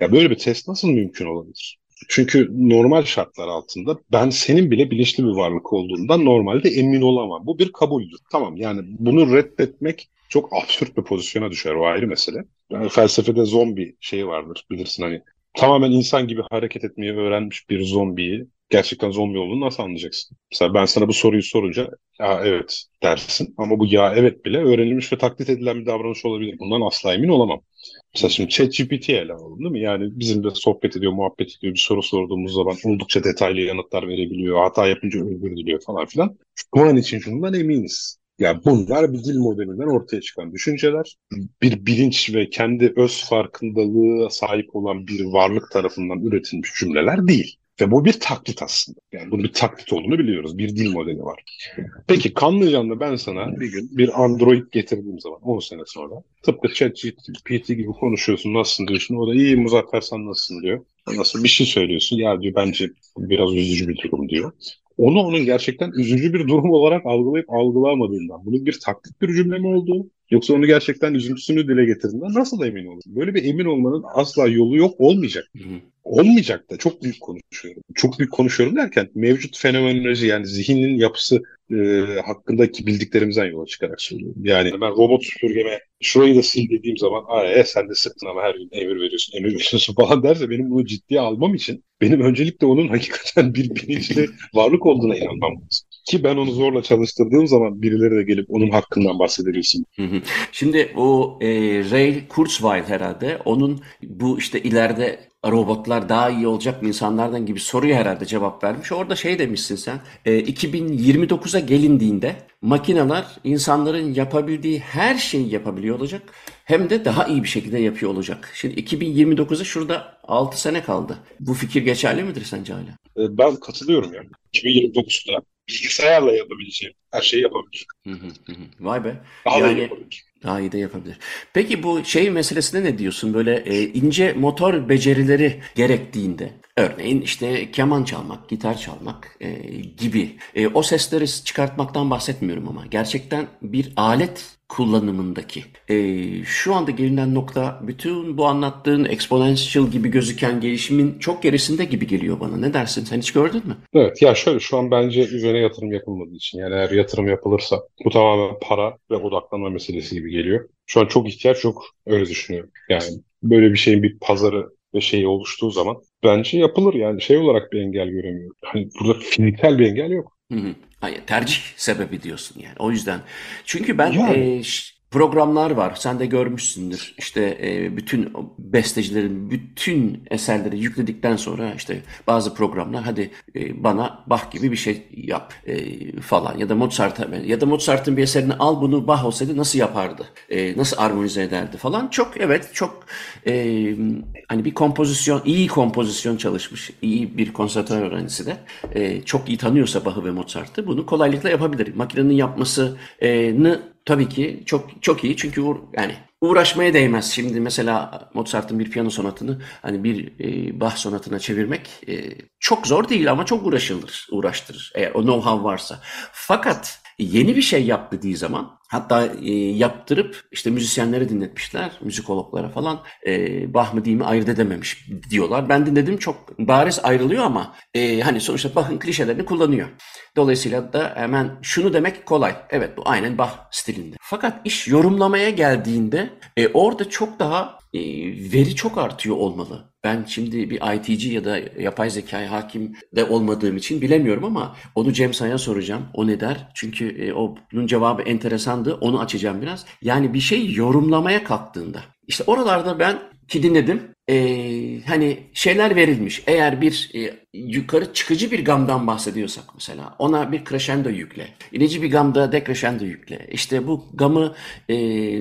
ya böyle bir test nasıl mümkün olabilir? Çünkü normal şartlar altında ben senin bile bilinçli bir varlık olduğundan normalde emin olamam. Bu bir kabuldür. Tamam yani bunu reddetmek çok absürt bir pozisyona düşer. O ayrı mesele. Yani felsefede zombi şeyi vardır bilirsin hani. Tamamen insan gibi hareket etmeyi öğrenmiş bir zombiyi gerçekten zombi olduğunu nasıl anlayacaksın? Mesela ben sana bu soruyu sorunca ya evet dersin ama bu ya evet bile öğrenilmiş ve taklit edilen bir davranış olabilir. Bundan asla emin olamam. Mesela şimdi ChatGPT'ye ele alalım değil mi? Yani bizim de sohbet ediyor, muhabbet ediyor, bir soru sorduğumuz zaman oldukça detaylı yanıtlar verebiliyor, hata yapınca özür diliyor falan filan. Şu an için şundan eminiz. Yani bunlar bir dil modelinden ortaya çıkan düşünceler. Bir bilinç ve kendi öz farkındalığı sahip olan bir varlık tarafından üretilmiş cümleler değil. Ve bu bir taklit aslında. Yani bunun bir taklit olduğunu biliyoruz. Bir dil modeli var. Peki kanlı ben sana bir gün bir Android getirdiğim zaman 10 sene sonra tıpkı ChatGPT gibi konuşuyorsun nasılsın diyorsun. O da iyi Muzaffer sen nasılsın diyor. Nasıl bir şey söylüyorsun ya diyor bence biraz üzücü bir durum diyor onu onun gerçekten üzücü bir durum olarak algılayıp algılamadığından, bunun bir taktik bir cümle mi olduğu, yoksa onu gerçekten üzüntüsünü dile getirdiğinden nasıl emin olur? Böyle bir emin olmanın asla yolu yok, olmayacak. Hı hı. Olmayacak da çok büyük konuşuyorum. Çok büyük konuşuyorum derken mevcut fenomenoloji yani zihnin yapısı e, hakkındaki bildiklerimizden yola çıkarak söylüyorum. Yani ben robot süpürgeme şurayı da sil dediğim zaman e, sen de sıktın ama her gün emir veriyorsun, emir veriyorsun falan derse benim bunu ciddiye almam için benim öncelikle onun hakikaten bir bilinçli varlık olduğuna inanmam lazım. Ki ben onu zorla çalıştırdığım zaman birileri de gelip onun hakkından bahsedebilsin. Şimdi o e, Ray Kurzweil herhalde onun bu işte ileride robotlar daha iyi olacak mı insanlardan gibi soruya herhalde cevap vermiş. Orada şey demişsin sen e, 2029'a gelindiğinde makineler insanların yapabildiği her şeyi yapabiliyor olacak. Hem de daha iyi bir şekilde yapıyor olacak. Şimdi 2029'a şurada 6 sene kaldı. Bu fikir geçerli midir sence hala? E, ben katılıyorum yani. 2029'da bilgisayarla yapabileceğim her şeyi yapabilir. Hı hı hı. Vay be. Daha yani, yapabilir. Daha iyi de yapabilir. Peki bu şey meselesine ne diyorsun? Böyle e, ince motor becerileri gerektiğinde örneğin işte keman çalmak, gitar çalmak e, gibi e, o sesleri çıkartmaktan bahsetmiyorum ama gerçekten bir alet kullanımındaki e, şu anda gelinen nokta bütün bu anlattığın exponential gibi gözüken gelişimin çok gerisinde gibi geliyor bana. Ne dersin? Sen hiç gördün mü? Evet ya şöyle şu an bence üzerine yatırım yapılmadığı için yani eğer yatırım yapılırsa bu tamamen para ve odaklanma meselesi gibi geliyor. Şu an çok ihtiyaç yok öyle düşünüyorum. Yani böyle bir şeyin bir pazarı ve şeyi oluştuğu zaman bence yapılır yani şey olarak bir engel göremiyorum. Hani burada fiziksel bir engel yok. Hı hı. Hayır, tercih sebebi diyorsun yani. O yüzden. Çünkü ben yani. e, programlar var. Sen de görmüşsündür. İşte e, bütün bestecilerin bütün eserleri yükledikten sonra işte bazı programlar hadi e, bana Bach gibi bir şey yap e, falan ya da Mozart'a ya da Mozart'ın bir eserini al bunu Bach olsaydı nasıl yapardı? E, nasıl armonize ederdi falan. Çok evet çok e, hani bir kompozisyon iyi kompozisyon çalışmış. iyi bir konservatuar öğrencisi de e, çok iyi tanıyorsa Bach'ı ve Mozart'ı bunu kolaylıkla yapabilir. Makinenin yapmasını tabii ki çok çok iyi çünkü uğra yani uğraşmaya değmez. Şimdi mesela Mozart'ın bir piyano sonatını hani bir e, Bach sonatına çevirmek e, çok zor değil ama çok uğraşılır, uğraştırır eğer o know-how varsa. Fakat yeni bir şey yap dediği zaman hatta e, yaptırıp işte müzisyenlere dinletmişler, müzikologlara falan e, Bach mı değil mi ayırt edememiş diyorlar. Ben dinledim çok bariz ayrılıyor ama e, hani sonuçta Bach'ın klişelerini kullanıyor. Dolayısıyla da hemen şunu demek kolay. Evet bu aynen Bach stilinde. Fakat iş yorumlamaya geldiğinde e, orada çok daha e, veri çok artıyor olmalı. Ben şimdi bir ITC ya da yapay zekaya hakim de olmadığım için bilemiyorum ama onu Cem Say'a soracağım. O ne der? Çünkü e, onun cevabı enteresandı. Onu açacağım biraz. Yani bir şey yorumlamaya kalktığında. İşte oralarda ben ki dinledim. Ee, hani şeyler verilmiş. Eğer bir e, yukarı çıkıcı bir gamdan bahsediyorsak mesela ona bir crescendo yükle. İnici bir gamda decrescendo yükle. İşte bu gamı e,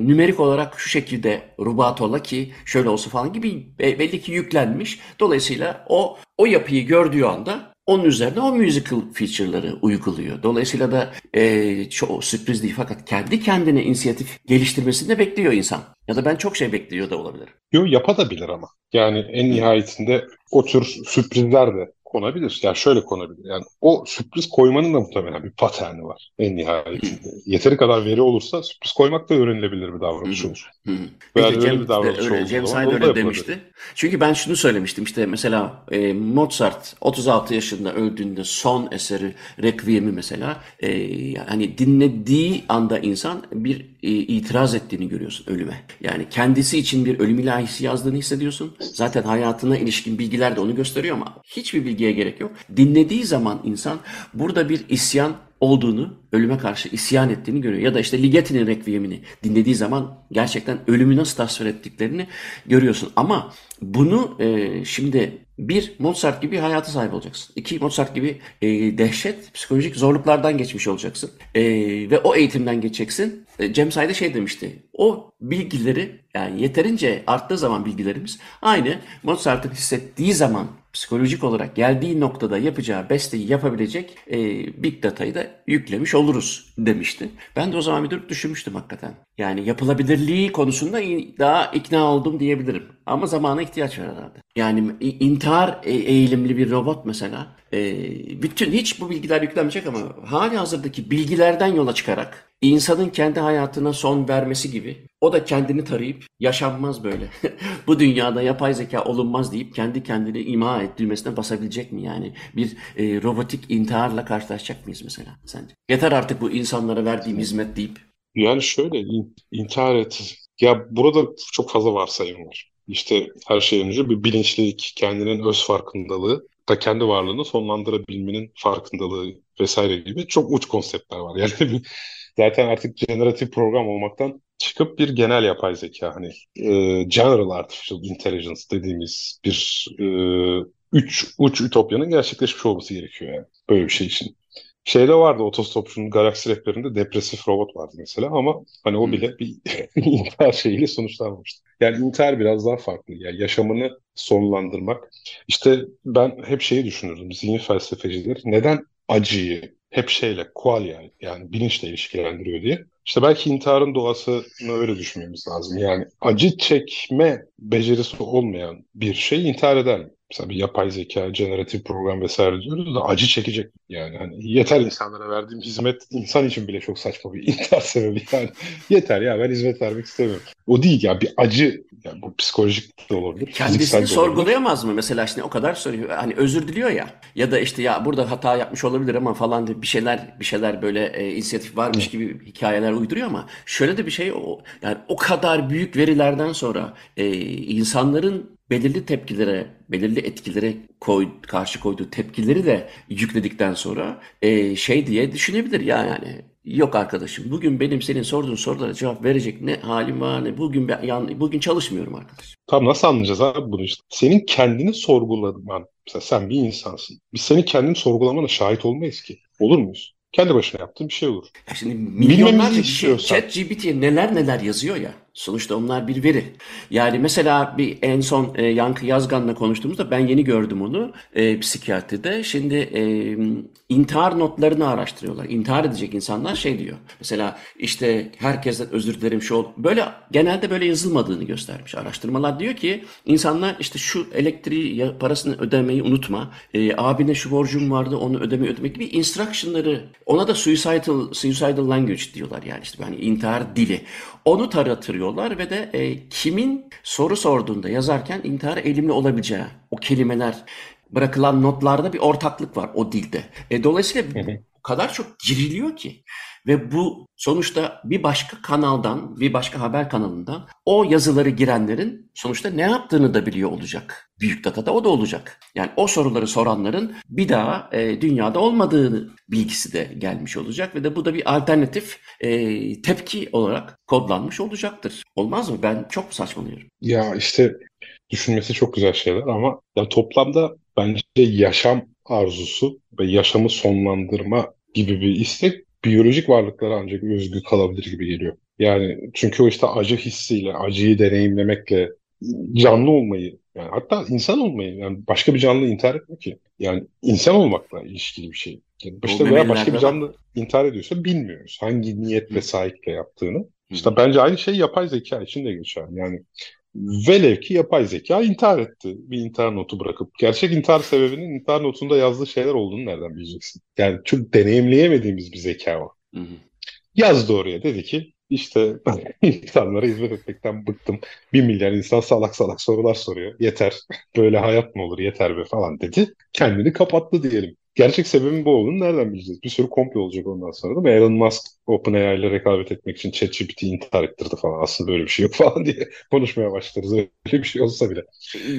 nümerik olarak şu şekilde rubatola ki şöyle olsa falan gibi belli ki yüklenmiş. Dolayısıyla o o yapıyı gördüğü anda onun üzerine o musical feature'ları uyguluyor. Dolayısıyla da e, çok sürpriz değil fakat kendi kendine inisiyatif geliştirmesini de bekliyor insan. Ya da ben çok şey bekliyor da olabilir. Yok yapabilir ama. Yani en nihayetinde o tür sürprizler de konabilir. Yani şöyle konabilir. Yani o sürpriz koymanın da muhtemelen bir paterni var en nihayetinde. Yeteri kadar veri olursa sürpriz koymak da öğrenilebilir bir davranış olur. Veya İşte Cem, bir davranış öyle, onu da öyle yapılabilir. demişti. Çünkü ben şunu söylemiştim işte mesela e, Mozart 36 yaşında öldüğünde son eseri Requiem'i mesela e, yani dinlediği anda insan bir e, itiraz ettiğini görüyorsun ölüme. Yani kendisi için bir ölüm ilahisi yazdığını hissediyorsun. Zaten hayatına ilişkin bilgiler de onu gösteriyor ama hiçbir bilgiye gerek yok. Dinlediği zaman insan burada bir isyan olduğunu, ölüme karşı isyan ettiğini görüyor. Ya da işte Ligeti'nin Requiem'ini dinlediği zaman gerçekten ölümü nasıl tasvir ettiklerini görüyorsun. Ama bunu e, şimdi bir Mozart gibi hayatı sahip olacaksın. İki Mozart gibi e, dehşet psikolojik zorluklardan geçmiş olacaksın. E, ve o eğitimden geçeceksin. E, Cem Sayda şey demişti. O bilgileri yani yeterince arttığı zaman bilgilerimiz aynı Mozart'ın hissettiği zaman psikolojik olarak geldiği noktada yapacağı besteyi yapabilecek e, Big Data'yı da yüklemiş oluruz demişti. Ben de o zaman bir durup düşünmüştüm hakikaten. Yani yapılabilirliği konusunda daha ikna oldum diyebilirim. Ama zamana ihtiyaç var herhalde. Yani intihar e- eğilimli bir robot mesela e, bütün hiç bu bilgiler yüklenmeyecek ama hali hazırdaki bilgilerden yola çıkarak insanın kendi hayatına son vermesi gibi o da kendini tarayıp yaşanmaz böyle. bu dünyada yapay zeka olunmaz deyip kendi kendini ima et basabilecek mi yani? Bir e, robotik intiharla karşılaşacak mıyız mesela sence? Yeter artık bu insanlara verdiğim hizmet deyip. Yani şöyle in- intihar et. Ya burada çok fazla varsayım var. İşte her şeyden önce bir bilinçlilik, kendinin öz farkındalığı da kendi varlığını sonlandırabilmenin farkındalığı vesaire gibi çok uç konseptler var. Yani zaten artık generatif program olmaktan çıkıp bir genel yapay zeka hani e, general artificial intelligence dediğimiz bir e, üç uç ütopyanın gerçekleşmiş olması gerekiyor yani böyle bir şey için. Şeyde vardı otostopçunun galaksi rehberinde depresif robot vardı mesela ama hani o Hmm. bile bir intihar şeyiyle sonuçlanmamıştı. Yani intihar biraz daha farklı. Yani yaşamını sonlandırmak. İşte ben hep şeyi düşünürdüm. Zihin felsefeciler neden acıyı hep şeyle, qualia yani bilinçle ilişkilendiriyor diye. İşte belki intiharın doğasını öyle düşünmemiz lazım. Yani acı çekme becerisi olmayan bir şey intihar eder mi? Mesela bir yapay zeka, generatif program vesaire diyoruz da acı çekecek. Yani hani yeter insanlara verdiğim hizmet insan için bile çok saçma bir intihar sebebi yani. Yeter ya ben hizmet vermek istemiyorum. O değil ya bir acı yani bu psikolojik de olabilir, Kendisini de olabilir. sorgulayamaz mı? Mesela şimdi o kadar soruyor. Hani özür diliyor ya. Ya da işte ya burada hata yapmış olabilir ama falan diye bir şeyler bir şeyler böyle e, inisiyatif varmış gibi hikayeler uyduruyor ama şöyle de bir şey o yani o kadar büyük verilerden sonra e, insanların belirli tepkilere, belirli etkilere koy, karşı koyduğu tepkileri de yükledikten sonra e, şey diye düşünebilir ya yani. Yok arkadaşım bugün benim senin sorduğun sorulara cevap verecek ne halim var ne bugün ben, yan- bugün çalışmıyorum arkadaşım. Tam nasıl anlayacağız abi bunu işte? Senin kendini sorgulaman. Mesela sen bir insansın. Biz senin kendini sorgulamana şahit olmayız ki. Olur muyuz? Kendi başına yaptığın bir şey olur. Ya şimdi milyonlarca kişi istiyorsan. ChatGPT'ye neler neler yazıyor ya. Sonuçta onlar bir veri. Yani mesela bir en son e, Yankı Yazgan'la konuştuğumuzda ben yeni gördüm onu e, psikiyatride. Şimdi e, intihar notlarını araştırıyorlar. İntihar edecek insanlar şey diyor. Mesela işte herkesten özür dilerim şu ol. Böyle genelde böyle yazılmadığını göstermiş araştırmalar. Diyor ki insanlar işte şu elektriği parasını ödemeyi unutma. E, abine şu borcum vardı onu ödemeyi ödemek gibi instruction'ları ona da suicidal, suicidal language diyorlar yani işte hani intihar dili. Onu taratıyorlar ve de e, kimin soru sorduğunda yazarken intihar eğilimli olabileceği o kelimeler bırakılan notlarda bir ortaklık var o dilde. E, dolayısıyla o kadar çok giriliyor ki ve bu sonuçta bir başka kanaldan, bir başka haber kanalından o yazıları girenlerin sonuçta ne yaptığını da biliyor olacak. Büyük datada o da olacak. Yani o soruları soranların bir daha e, dünyada olmadığını bilgisi de gelmiş olacak ve de bu da bir alternatif e, tepki olarak kodlanmış olacaktır. Olmaz mı? Ben çok saçmalıyorum? Ya işte düşünmesi çok güzel şeyler ama ya toplamda bence yaşam arzusu ve yaşamı sonlandırma gibi bir istek biyolojik varlıklara ancak özgü kalabilir gibi geliyor. Yani çünkü o işte acı hissiyle, acıyı deneyimlemekle canlı olmayı yani hatta insan olmayı yani başka bir canlı intihar etmiyor ki. Yani insan olmakla ilişkili bir şey. Yani işte veya başka bir canlı intihar ediyorsa bilmiyoruz. Hangi niyet ve saikle yaptığını. İşte bence aynı şey yapay zeka için de geçerli. Yani Velev ki yapay zeka intihar etti. Bir intihar notu bırakıp. Gerçek intihar sebebinin intihar notunda yazdığı şeyler olduğunu nereden bileceksin? Yani çok deneyimleyemediğimiz bir zeka. Hı hı. Yazdı oraya dedi ki işte insanlara hizmet etmekten bıktım. Bir milyar insan salak salak sorular soruyor. Yeter. Böyle hayat mı olur yeter be falan dedi. Kendini kapattı diyelim. Gerçek sebebin bu olduğunu nereden bileceğiz? Bir sürü komplo olacak ondan sonra da. mi? Elon Musk OpenAI ile rekabet etmek için ChatGPT'yi intihar ettirdi falan. Aslında böyle bir şey yok falan diye konuşmaya başlarız. Öyle bir şey olsa bile.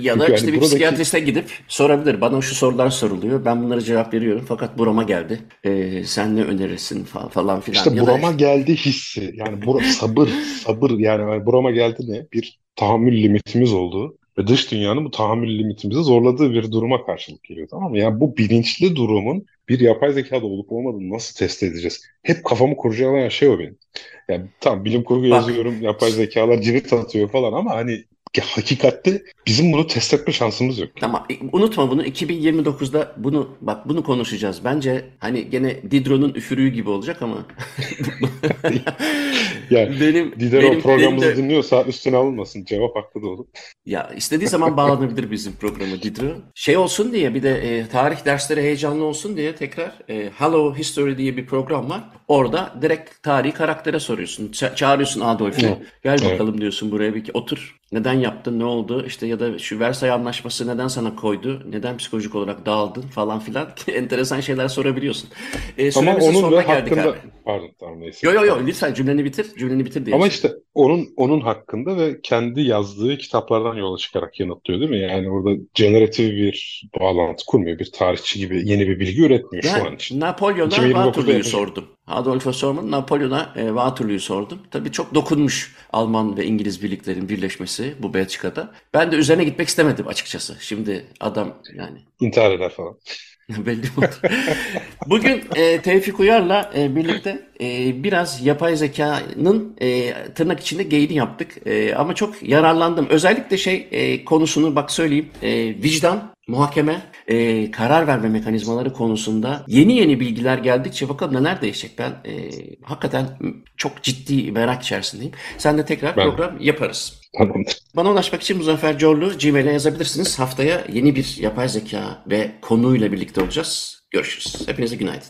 Ya da Çünkü işte yani bir buradaki- psikiyatriste gidip sorabilir. Bana şu sorular soruluyor. Ben bunlara cevap veriyorum. Fakat burama geldi. Ee, sen ne önerirsin falan, falan filan. İşte Ya da- burama geldi hissi. Yani bura, sabır, sabır yani burama geldi ne? Bir tahammül limitimiz olduğu ve dış dünyanın bu tahammül limitimizi zorladığı bir duruma karşılık geliyor tamam mı? Yani bu bilinçli durumun bir yapay zekada olup olmadığını nasıl test edeceğiz? Hep kafamı kurcalayan şey o benim. Yani tamam bilim kurgu Bak. yazıyorum, yapay zekalar cirit atıyor falan ama hani hakikatte bizim bunu test etme şansımız yok. Tamam e, unutma bunu 2029'da bunu bak bunu konuşacağız. Bence hani gene Diderot'un üfürüğü gibi olacak ama Yani benim Diderot benim programımızı elimde- dinliyorsa üstüne alınmasın. Cevap haklı da olur. Ya istediği zaman bağlanabilir bizim programa Diderot. Şey olsun diye bir de e, tarih dersleri heyecanlı olsun diye tekrar e, Hello History diye bir program var. Orada direkt tarihi karaktere soruyorsun. Ça- çağırıyorsun Adolf'u. Evet. Gel Evet. bakalım diyorsun buraya bir otur. Neden yaptın? Ne oldu? İşte ya da şu Versay Anlaşması neden sana koydu? Neden psikolojik olarak dağıldın falan filan. Enteresan şeyler sorabiliyorsun. E, Ama süremizin onun sonuna geldik hakkında abi. pardon tamam neyse. Yo yo yo lütfen cümleni bitir. Cümleni bitir diye. Ama işte onun onun hakkında ve kendi yazdığı kitaplardan yola çıkarak yanıtlıyor değil mi? Yani orada generatif bir bağlantı kurmuyor. Bir tarihçi gibi yeni bir bilgi üretmiyor şu an için. Napolyon'a 2029'da Waterloo'yu yapacak. sordum. Adolfo sormadım. Napolyon'a e, Waterloo'yu sordum. Tabii çok dokunmuş Alman ve İngiliz birliklerin birleşmesi bu Belçika'da. Ben de üzerine gitmek istemedim açıkçası. Şimdi adam yani İntihar eder falan. belli oldu. Bugün e, Tevfik Uyar'la e, birlikte e, biraz yapay zekanın e, tırnak içinde geyini yaptık. E, ama çok yararlandım. Özellikle şey e, konusunu bak söyleyeyim. E, vicdan, muhakeme, e, karar verme mekanizmaları konusunda yeni yeni bilgiler geldikçe bakalım neler değişecek. Ben e, hakikaten çok ciddi merak içerisindeyim. Sen de tekrar Ben- program yaparız. Tamamdır. Bana ulaşmak için Muzaffer Corlu Gmail'e yazabilirsiniz. Haftaya yeni bir yapay zeka ve konuyla birlikte olacağız. Görüşürüz. Hepinize günaydın.